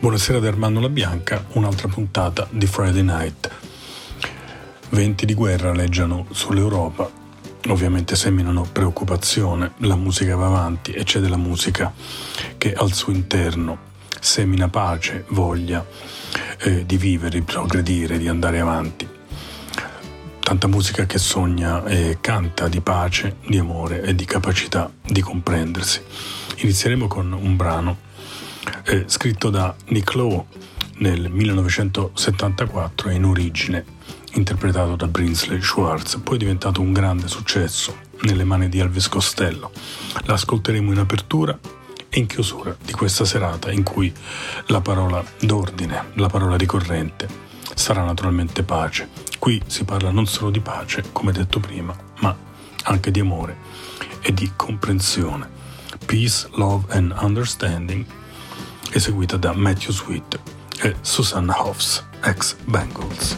Buonasera da Armando La Bianca, un'altra puntata di Friday Night. Venti di guerra leggiano sull'Europa, ovviamente seminano preoccupazione, la musica va avanti e c'è della musica che al suo interno semina pace, voglia eh, di vivere, di progredire, di andare avanti. Tanta musica che sogna e canta di pace, di amore e di capacità di comprendersi. Inizieremo con un brano eh, scritto da Nick Lowe nel 1974 e in origine interpretato da Brinsley Schwartz, poi è diventato un grande successo nelle mani di Elvis Costello. L'ascolteremo in apertura e in chiusura di questa serata in cui la parola d'ordine, la parola ricorrente sarà naturalmente pace. Qui si parla non solo di pace, come detto prima, ma anche di amore e di comprensione. Peace, love and understanding eseguita da Matthew Sweet e Susanna Hoffs, ex Bengals.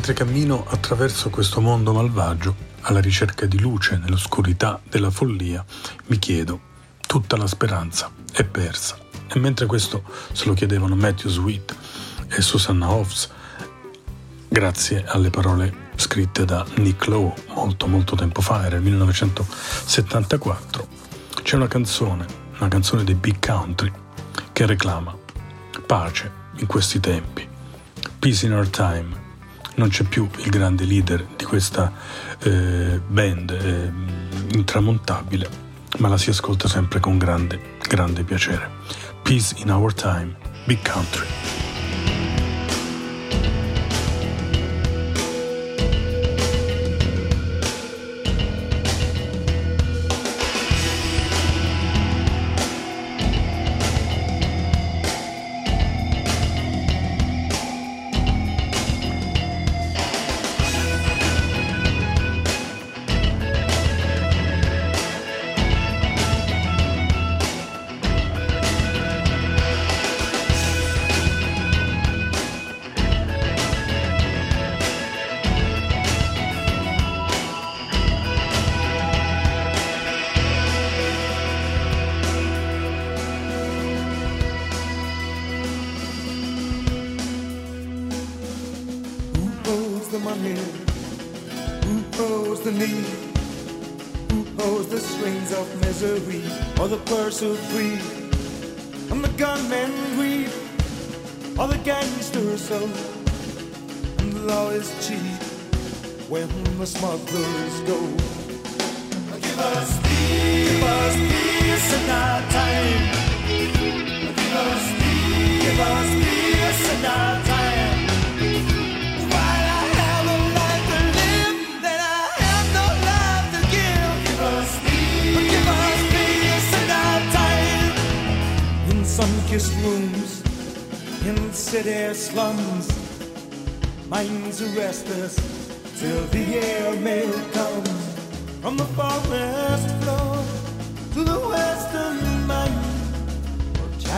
Mentre cammino attraverso questo mondo malvagio, alla ricerca di luce nell'oscurità della follia, mi chiedo, tutta la speranza è persa. E mentre questo se lo chiedevano Matthew Sweet e Susanna Hoffs, grazie alle parole scritte da Nick Lowe molto molto tempo fa, era il 1974. C'è una canzone, una canzone dei Big Country che reclama pace in questi tempi, peace in our time. Non c'è più il grande leader di questa eh, band eh, intramontabile, ma la si ascolta sempre con grande, grande piacere. Peace in our time, Big Country.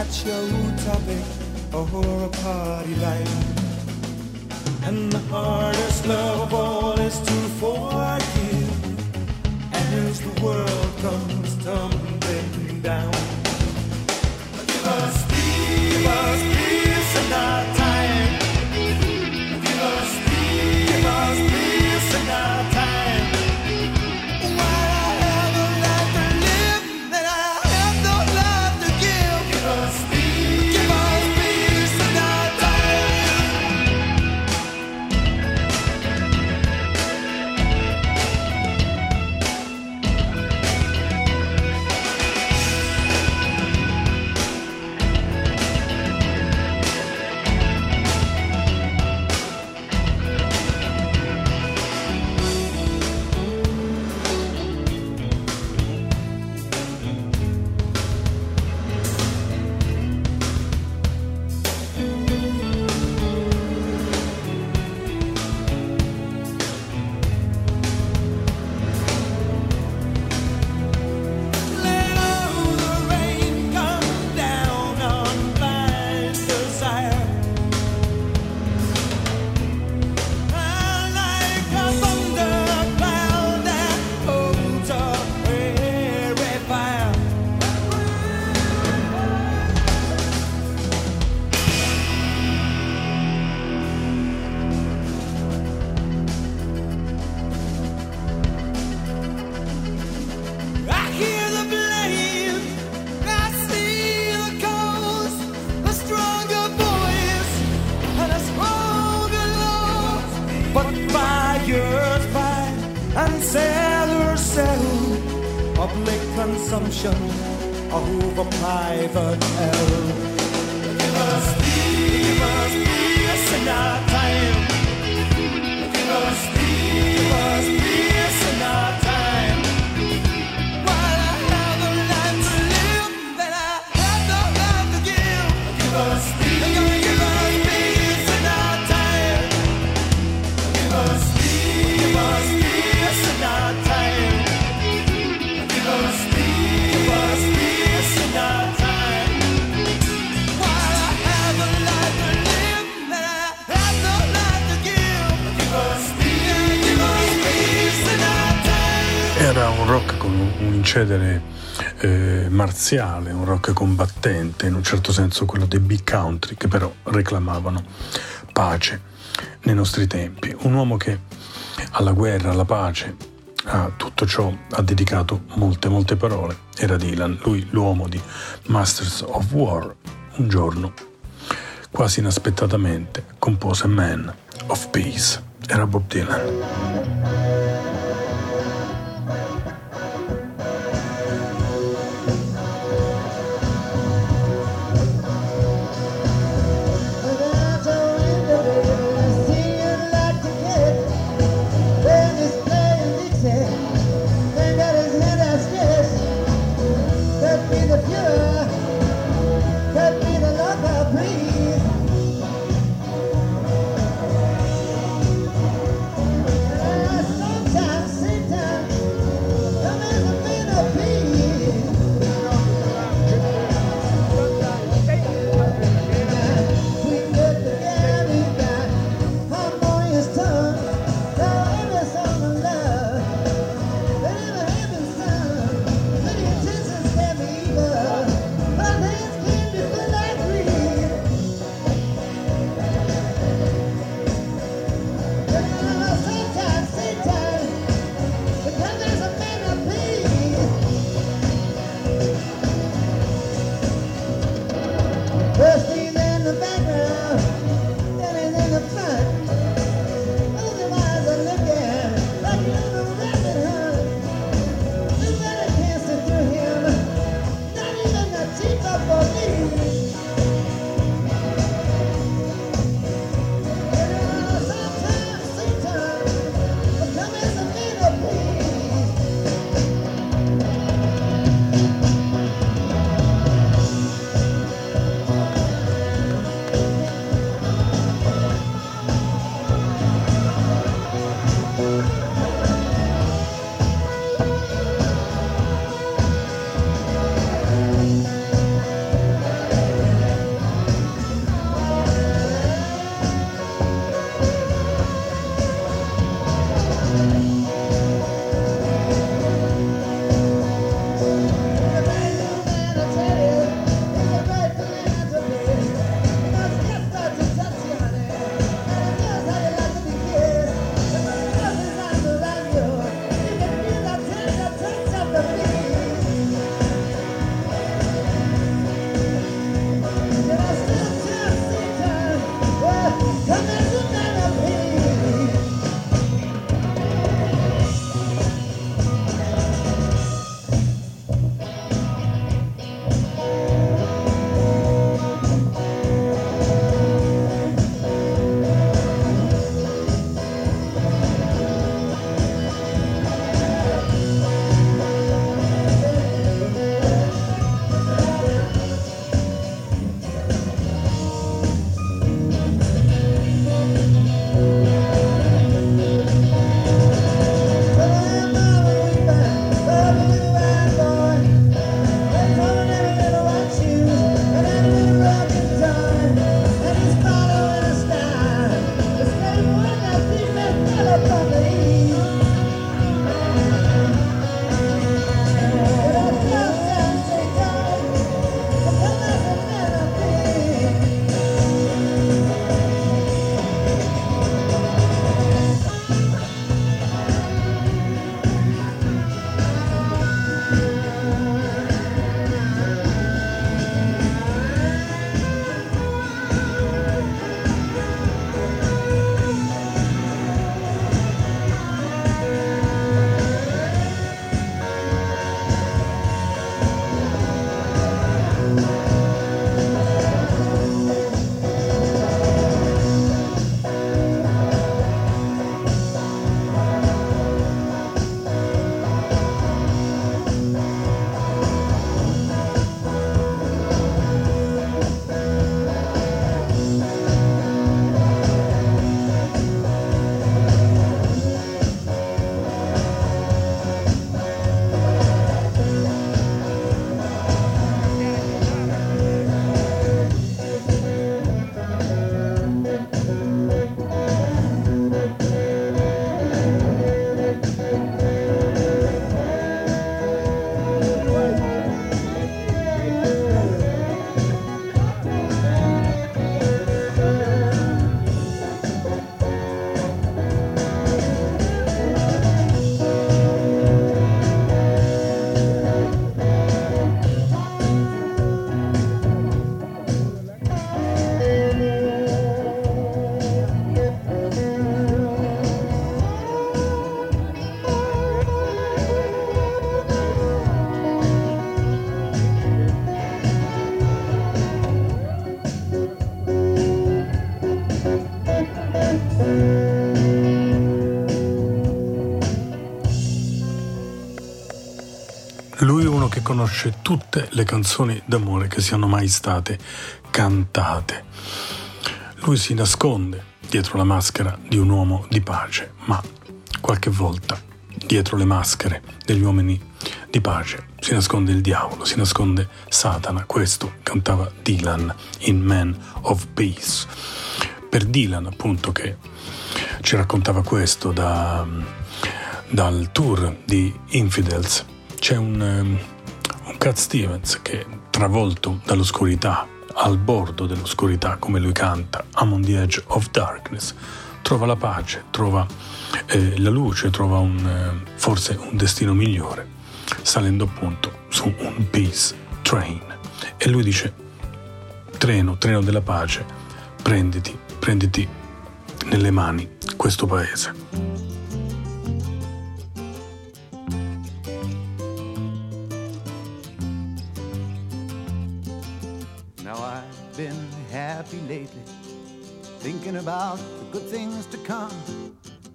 at your topic or a party line, And the hardest love of all is to forgive as the world comes tumbling down. Give us peace, give us peace and not But buyers buy and sellers sell. Public consumption over private hell. Give us, give us, give us in our time. Give us, give us. Incedere eh, marziale, un rock combattente, in un certo senso quello dei big country, che però reclamavano pace. nei nostri tempi. Un uomo che alla guerra, alla pace, a tutto ciò ha dedicato molte, molte parole. Era Dylan, lui l'uomo di Masters of War. Un giorno, quasi inaspettatamente, compose Man of Peace. Era Bob Dylan. Conosce tutte le canzoni d'amore che siano mai state cantate. Lui si nasconde dietro la maschera di un uomo di pace, ma qualche volta dietro le maschere degli uomini di pace si nasconde il diavolo, si nasconde Satana. Questo cantava Dylan in Man of Peace. Per Dylan, appunto, che ci raccontava questo da, dal tour di Infidels, c'è un, un Cat Stevens che, travolto dall'oscurità, al bordo dell'oscurità, come lui canta, I'm on the edge of darkness, trova la pace, trova eh, la luce, trova un, eh, forse un destino migliore, salendo appunto su un peace train. E lui dice, treno, treno della pace, prenditi, prenditi nelle mani questo paese. Lately, thinking about the good things to come.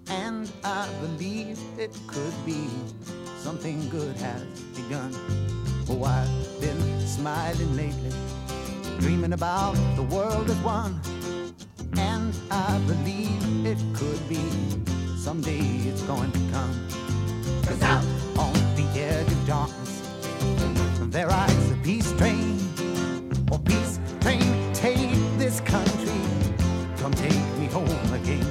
And I believe it could be something good has begun. Oh, I've been smiling lately, dreaming about the world as one. And I believe it could be someday it's going to come. Cause out on the edge of darkness, there rides a peace train. Or peace train, home again.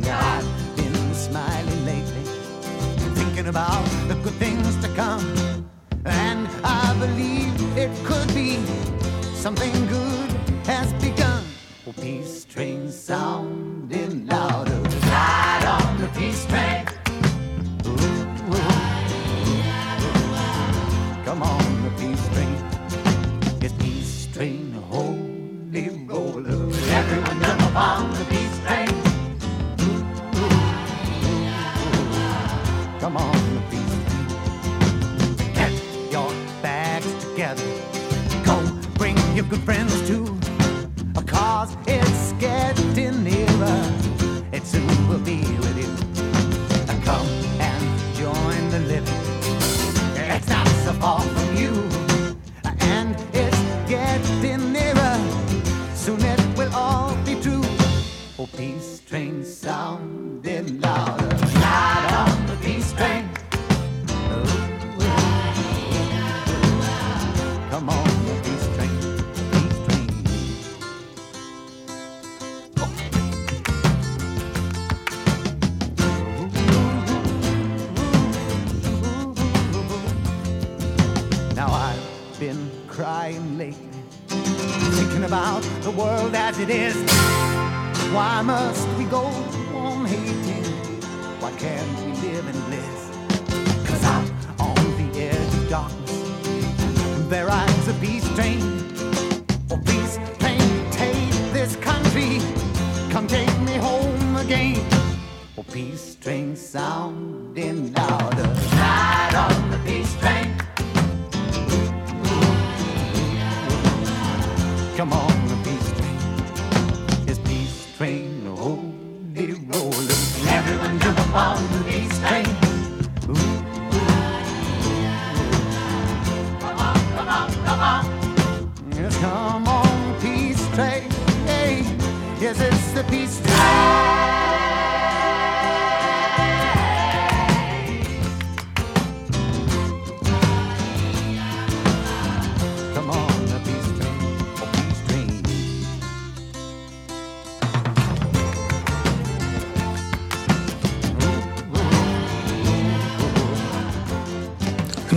Now I've been smiling lately, thinking about the good things to come. And I believe it could be something good has begun. Oh, peace train sounding louder. Ride on the peace train. Ooh, ooh. Come on, jump upon the peace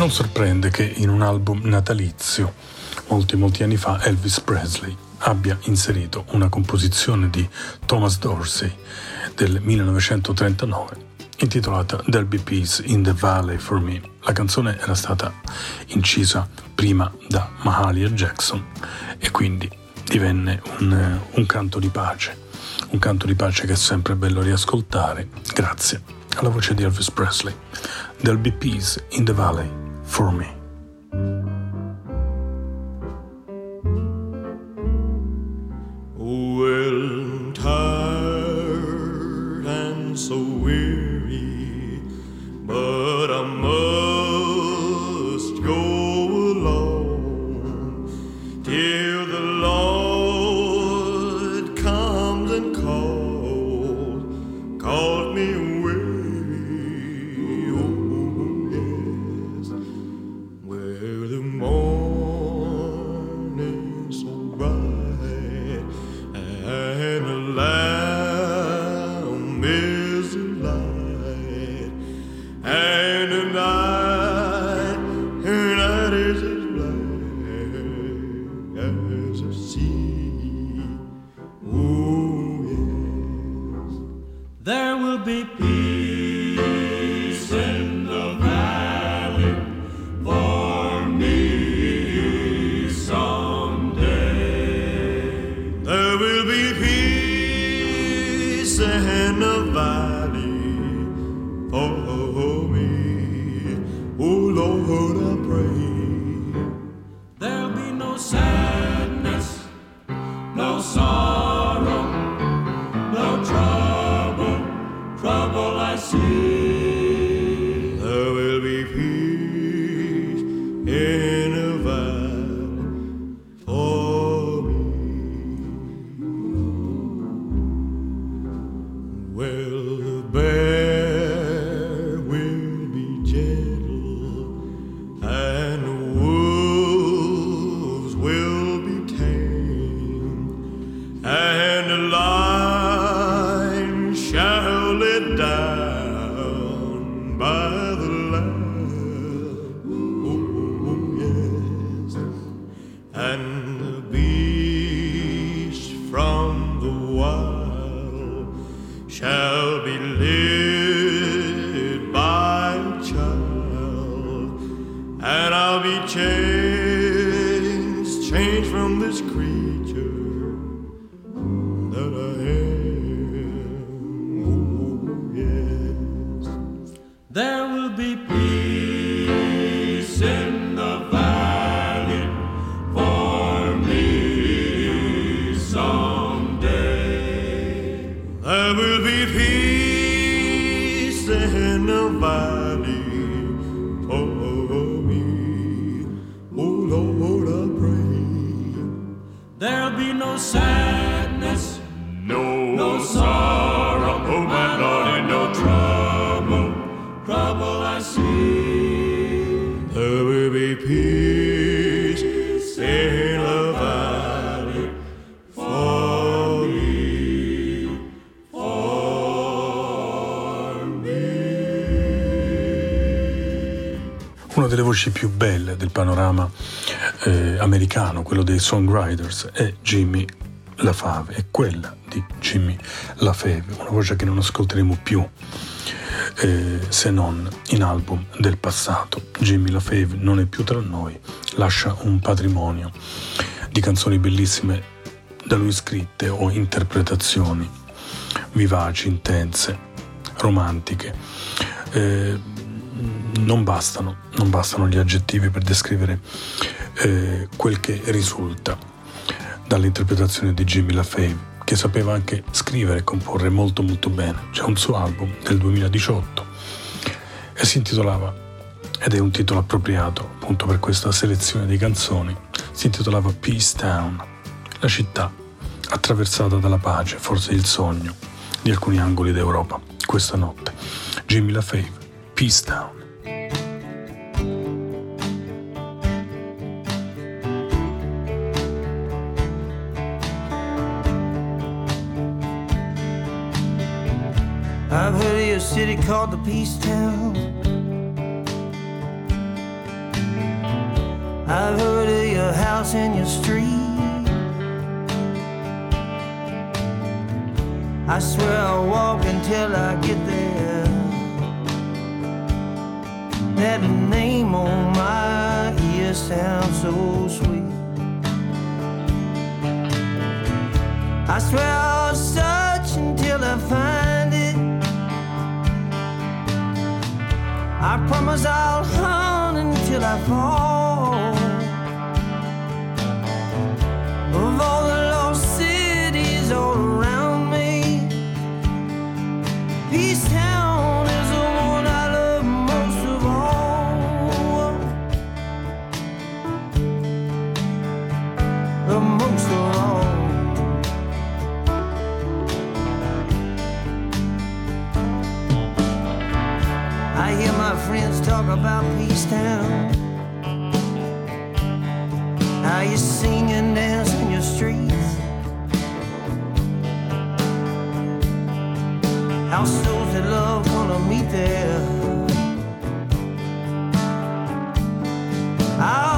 non sorprende che in un album natalizio, molti molti anni fa, Elvis Presley abbia inserito una composizione di Thomas Dorsey del 1939 intitolata There'll Be Peace in the Valley for Me. La canzone era stata incisa prima da Mahalia Jackson e quindi divenne un, un canto di pace, un canto di pace che è sempre bello riascoltare grazie alla voce di Elvis Presley. There'll be peace in the valley for me. Voci più belle del panorama eh, americano, quello dei songwriters, è Jimmy LaFave, è quella di Jimmy LaFave, una voce che non ascolteremo più eh, se non in album del passato. Jimmy LaFave non è più tra noi, lascia un patrimonio di canzoni bellissime da lui scritte o interpretazioni vivaci, intense, romantiche. Eh, non bastano, non bastano gli aggettivi per descrivere eh, quel che risulta dall'interpretazione di Jimmy LaFave, che sapeva anche scrivere e comporre molto molto bene. C'è un suo album del 2018 e si intitolava, ed è un titolo appropriato appunto per questa selezione di canzoni, si intitolava Peace Town, la città attraversata dalla pace, forse il sogno di alcuni angoli d'Europa questa notte. Jimmy LaFave, Peace Town. I've heard of your city called the Peace Town. I've heard of your house and your street. I swear I'll walk until I get there. That name on my ear sounds so sweet. I swear I'll search until I find. It. I promise I'll hunt until I fall. Of all the I hear my friends talk about Peace Town. How you sing and dance in your streets. How souls that love wanna meet there. I'll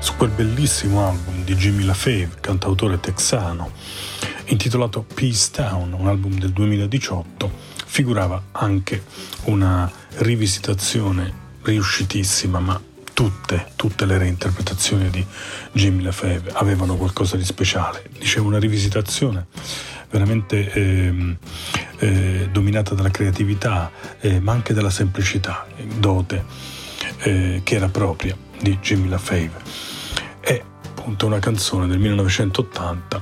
Su quel bellissimo album di Jimmy LaFave, cantautore texano, intitolato Peace Town, un album del 2018, figurava anche una rivisitazione riuscitissima, ma tutte, tutte le reinterpretazioni di Jimmy LaFave avevano qualcosa di speciale. Dicevo una rivisitazione veramente ehm, eh, dominata dalla creatività, eh, ma anche dalla semplicità, dote eh, che era propria di Jimmy LaFave. Appunto una canzone del 1980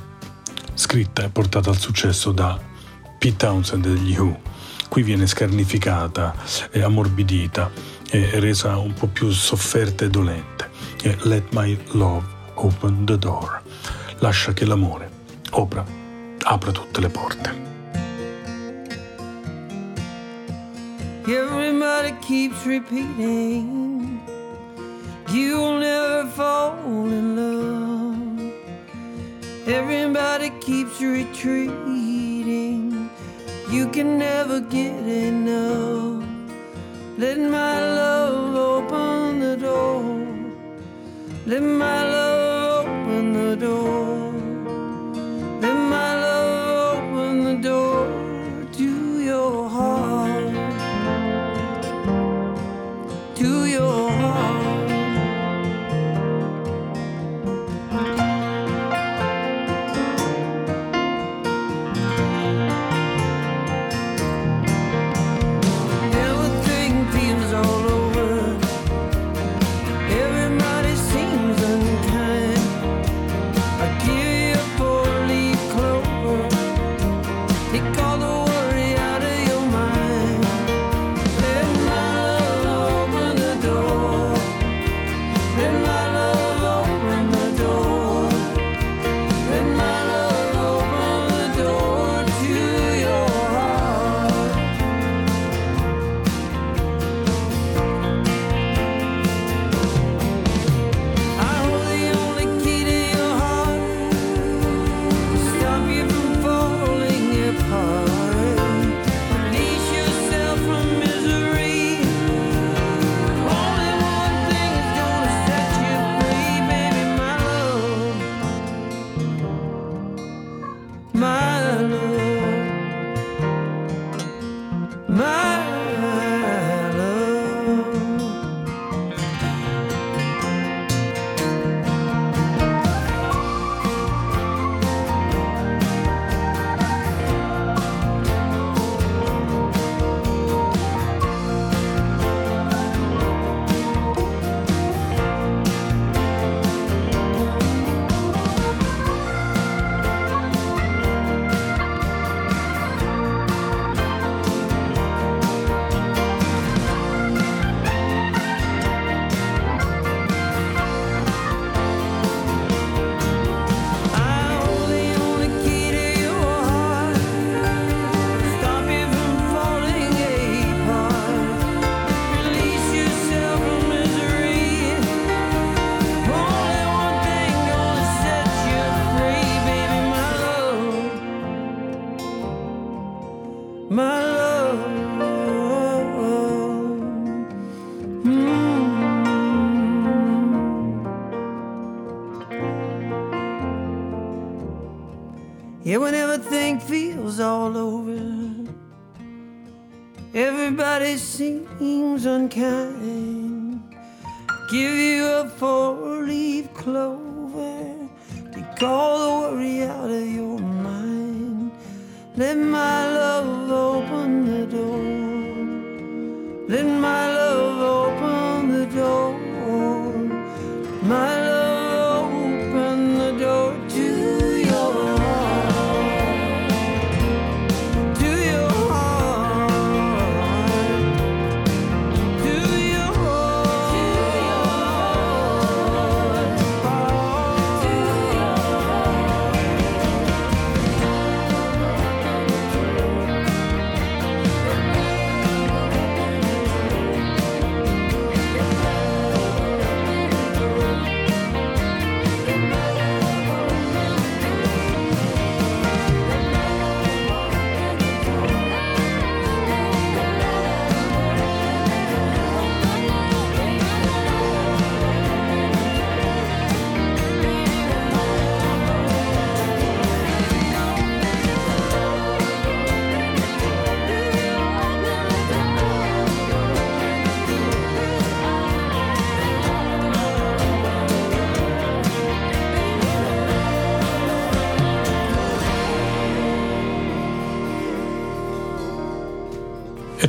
scritta e portata al successo da Pete Townsend degli Who. Qui viene scarnificata, e ammorbidita e resa un po' più sofferta e dolente. È Let my love open the door. Lascia che l'amore opera, apra tutte le porte. Everybody keeps repeating, you'll never fall in love. Everybody keeps retreating, you can never get enough. Let my love open the door. Let my love open the door. Let my love open the door to your heart. Mm. Yeah, when everything feels all over, everybody seems unkind. Give you a four-leaf clover, take all the worry out of your mind. Let my love open the door. Let my love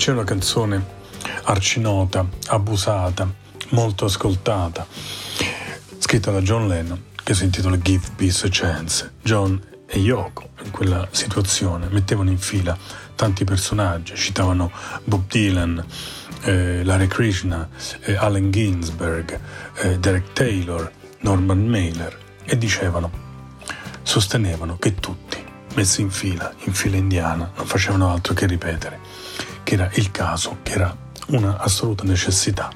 c'è una canzone arcinota, abusata, molto ascoltata, scritta da John Lennon, che si intitola Give Peace a Chance. John e Yoko in quella situazione mettevano in fila tanti personaggi, citavano Bob Dylan, eh, Larry Krishna, eh, Allen Ginsberg, eh, Derek Taylor, Norman Mailer e dicevano, sostenevano che tutti, messi in fila, in fila indiana, non facevano altro che ripetere che era il caso, che era una assoluta necessità,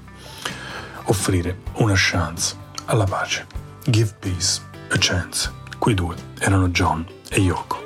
offrire una chance alla pace. Give peace a chance. Quei due erano John e Yoko.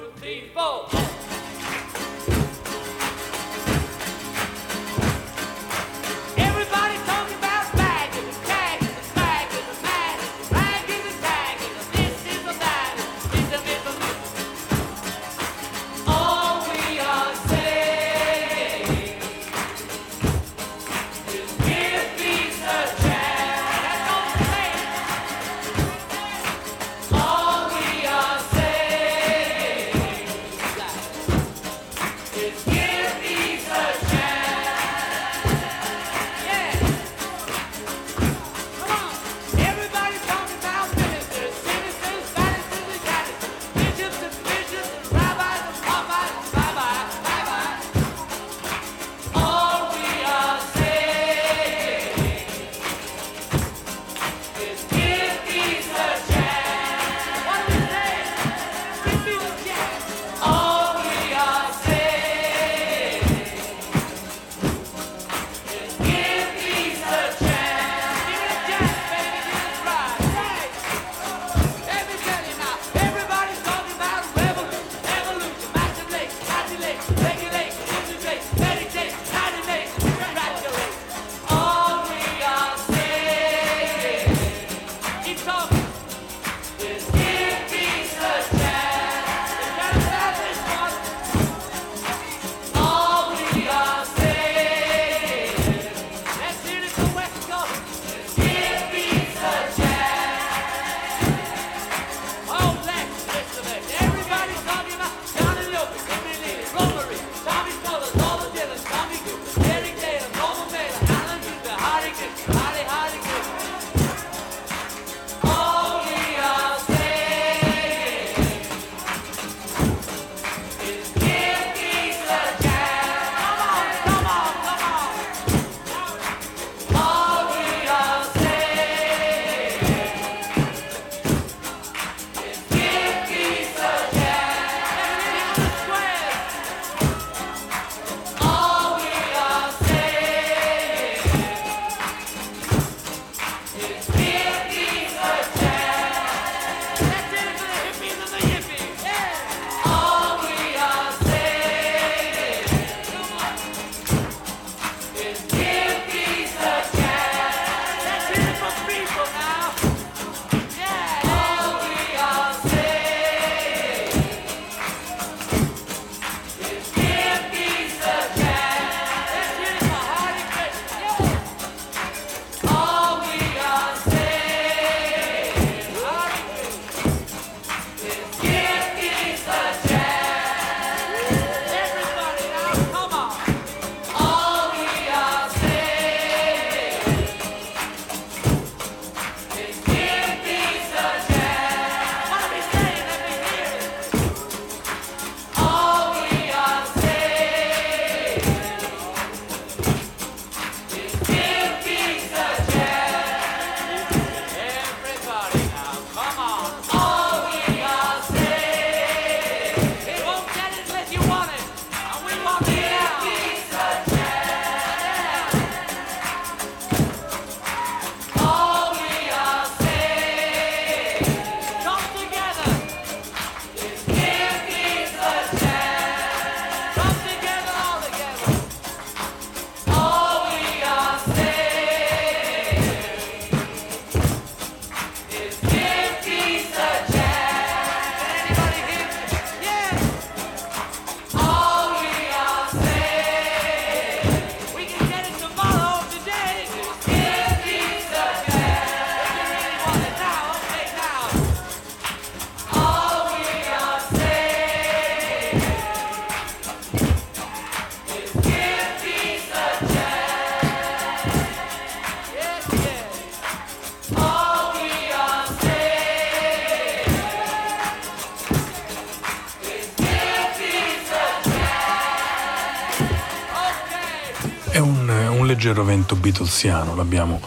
Leggero vento beatlesiano l'abbiamo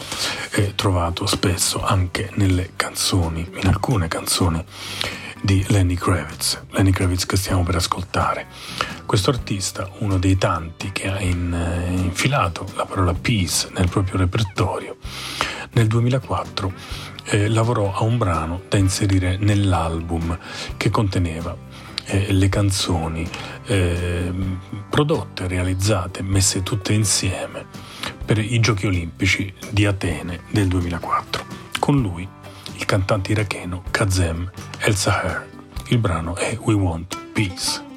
eh, trovato spesso anche nelle canzoni, in alcune canzoni di Lenny Kravitz, Lenny Kravitz che stiamo per ascoltare. Questo artista, uno dei tanti che ha in, eh, infilato la parola peace nel proprio repertorio, nel 2004 eh, lavorò a un brano da inserire nell'album che conteneva eh, le canzoni eh, prodotte, realizzate, messe tutte insieme per i Giochi Olimpici di Atene del 2004. Con lui il cantante iracheno Kazem El Saher. Il brano è We Want Peace.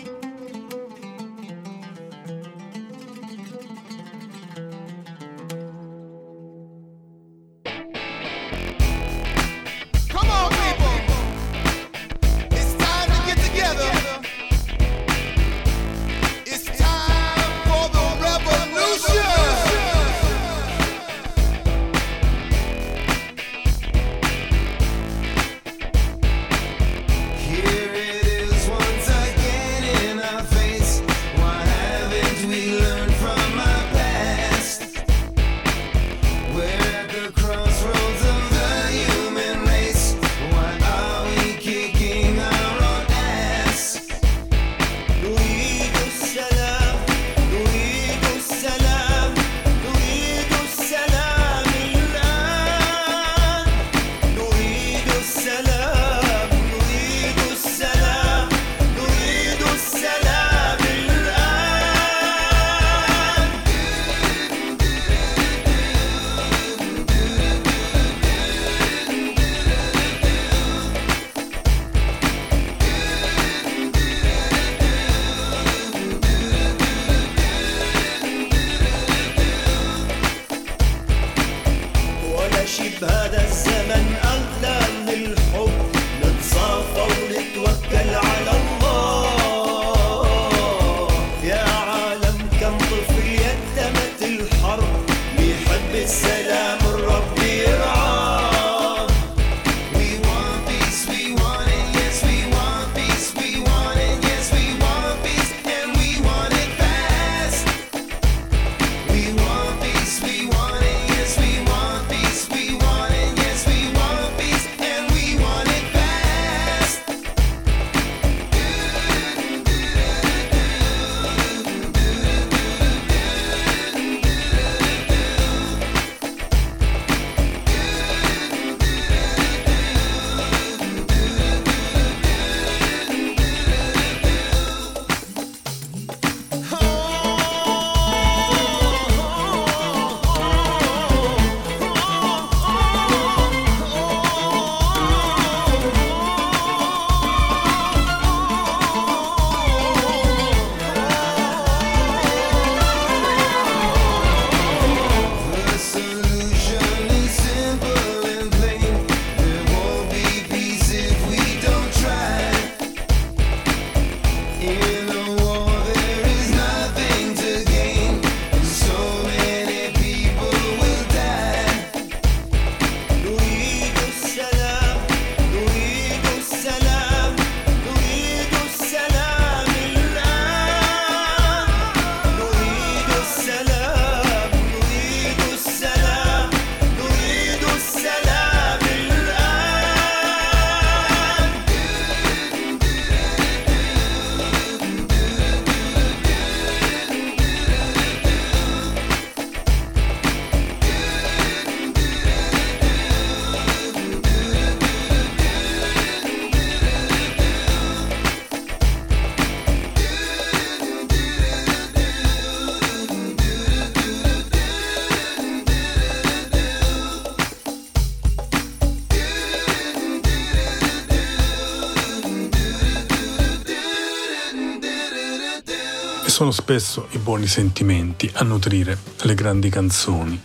Sono spesso i buoni sentimenti a nutrire le grandi canzoni.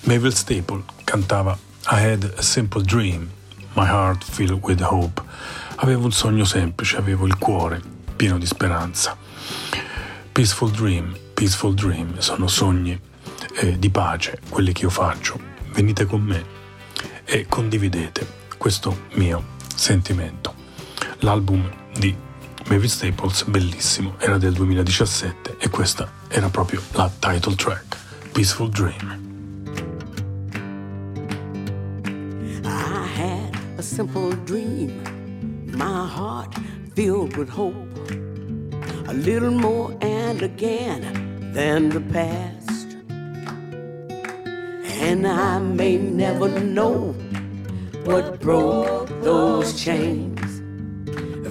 Mabel Staple cantava I had a simple dream, my heart filled with hope. Avevo un sogno semplice, avevo il cuore pieno di speranza. Peaceful dream, peaceful dream, sono sogni eh, di pace, quelli che io faccio. Venite con me e condividete questo mio sentimento. L'album di Mavis Staples, bellissimo, era del 2017 e questa era proprio la title track, Peaceful Dream. I had a simple dream, my heart filled with hope. A little more and again than the past. And I may never know what broke those chains.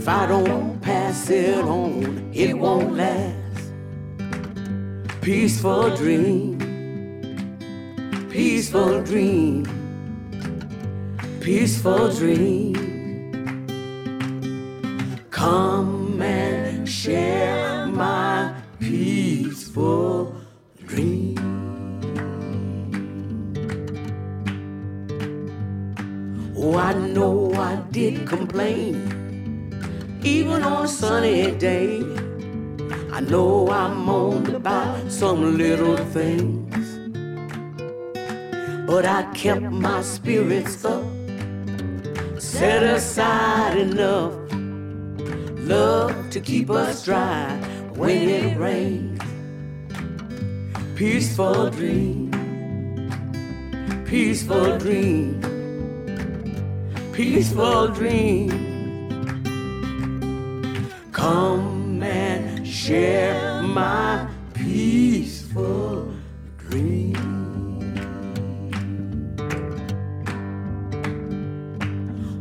If I don't pass it on, it won't last. Peaceful dream, peaceful dream peaceful dream. Come and share my peaceful dream. Oh, I know I did complain, even on a sunny day. I know I moaned about some little things, but I kept my spirits up set aside enough love to keep us dry when it rains. Peaceful dream, peaceful dream, peaceful dream. Come and share my peaceful dream.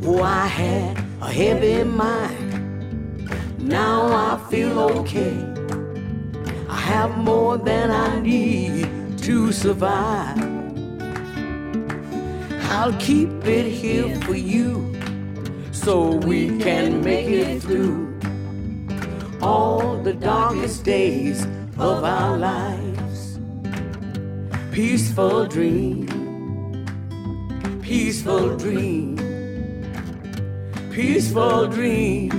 Oh, I had a heavy mind. Now I feel okay. I have more than I need to survive. I'll keep it here for you so we can make it through all the darkest days of our lives. Peaceful dream, peaceful dream peaceful dream.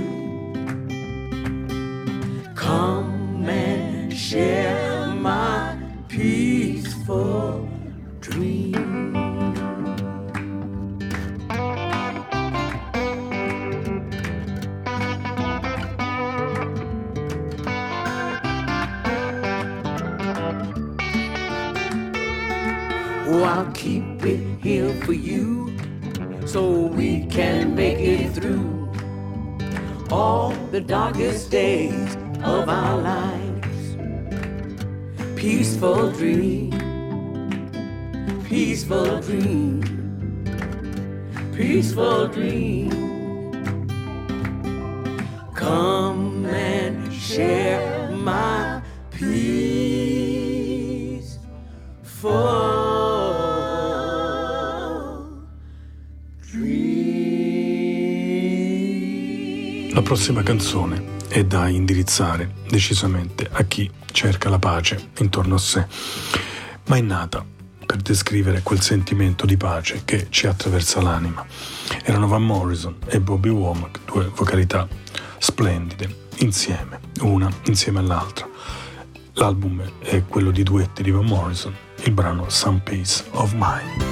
Come and share my peaceful for you so we can make it through all the darkest days of our lives. Peaceful dream, peaceful dream, peaceful dream. Come and share prossima canzone è da indirizzare decisamente a chi cerca la pace intorno a sé, ma è nata per descrivere quel sentimento di pace che ci attraversa l'anima. Erano Van Morrison e Bobby Womack, due vocalità splendide, insieme, una insieme all'altra. L'album è quello di duetti di Van Morrison, il brano Some Peace of Mind.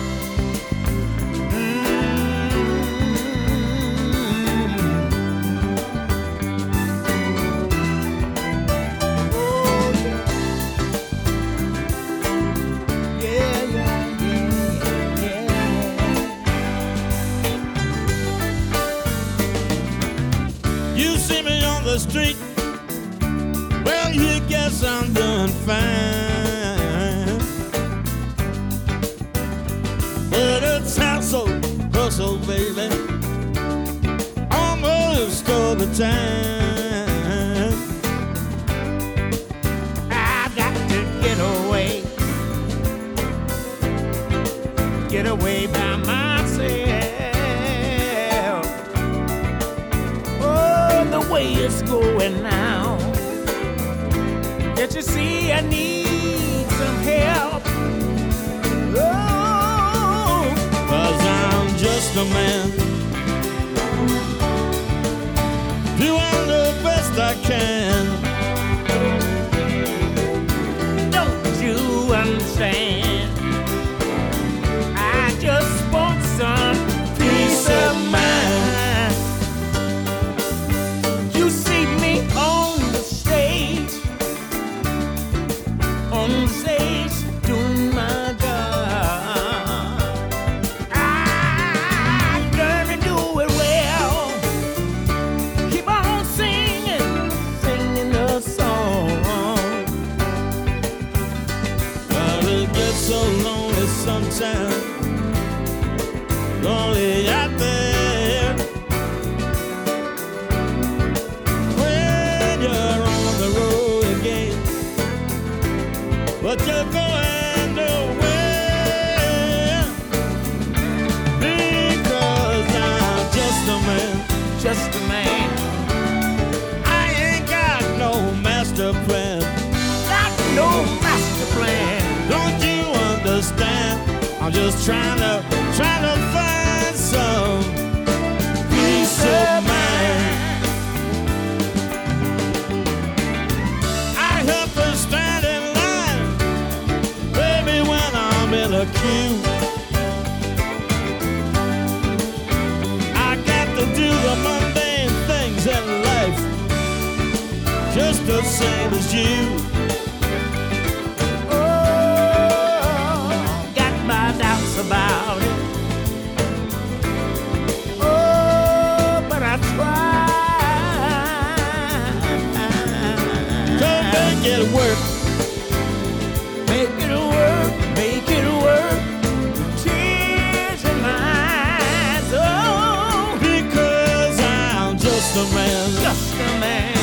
A man just a man.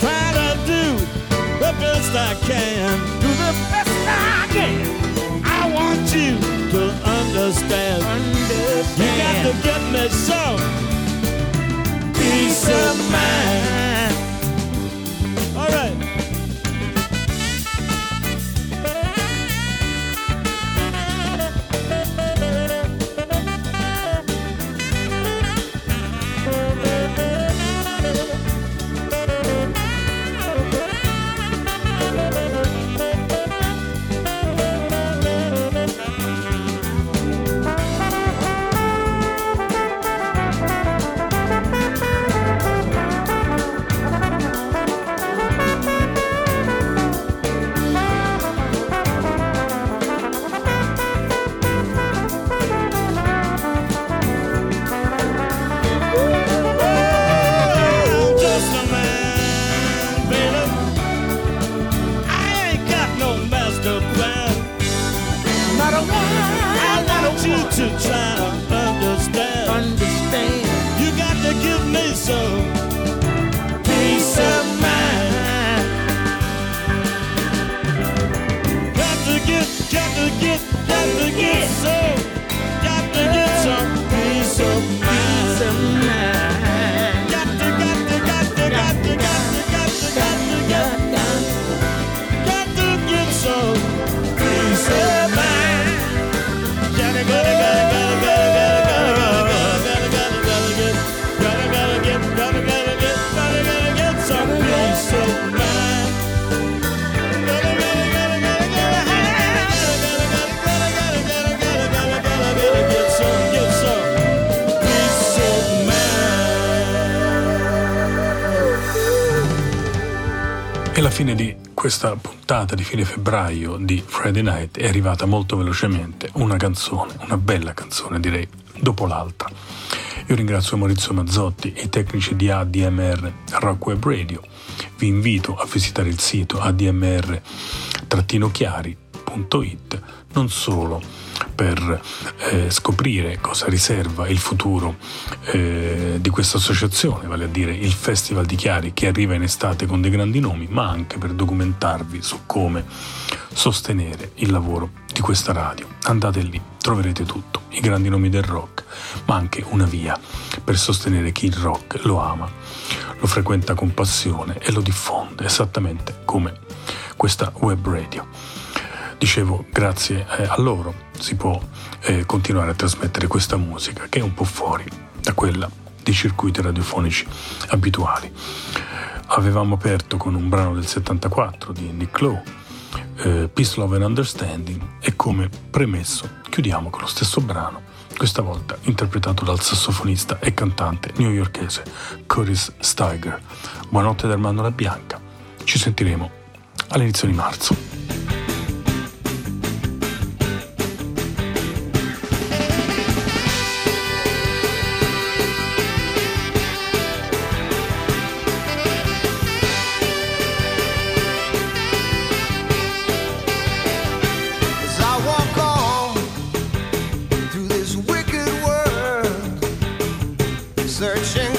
trying to do the best I can. Do the best I can. I want you to understand. Understand. You got to get me some peace of mind. Fine di questa puntata di fine febbraio di Friday Night è arrivata molto velocemente, una canzone, una bella canzone direi, dopo l'altra. Io ringrazio Maurizio Mazzotti e i tecnici di ADMR Rock Web Radio. Vi invito a visitare il sito admr-chiari.it non solo per eh, scoprire cosa riserva il futuro eh, di questa associazione, vale a dire il Festival di Chiari che arriva in estate con dei grandi nomi, ma anche per documentarvi su come sostenere il lavoro di questa radio. Andate lì, troverete tutto, i grandi nomi del rock, ma anche una via per sostenere chi il rock lo ama, lo frequenta con passione e lo diffonde, esattamente come questa web radio. Dicevo, grazie eh, a loro si può eh, continuare a trasmettere questa musica che è un po' fuori da quella dei circuiti radiofonici abituali. Avevamo aperto con un brano del 74 di Nick Lowe, eh, Peace, Love and Understanding e come premesso chiudiamo con lo stesso brano, questa volta interpretato dal sassofonista e cantante newyorkese Curtis Steiger. Buonanotte da Armando La Bianca, ci sentiremo all'inizio di marzo. searching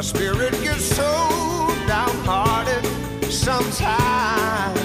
my spirit gets so downhearted sometimes.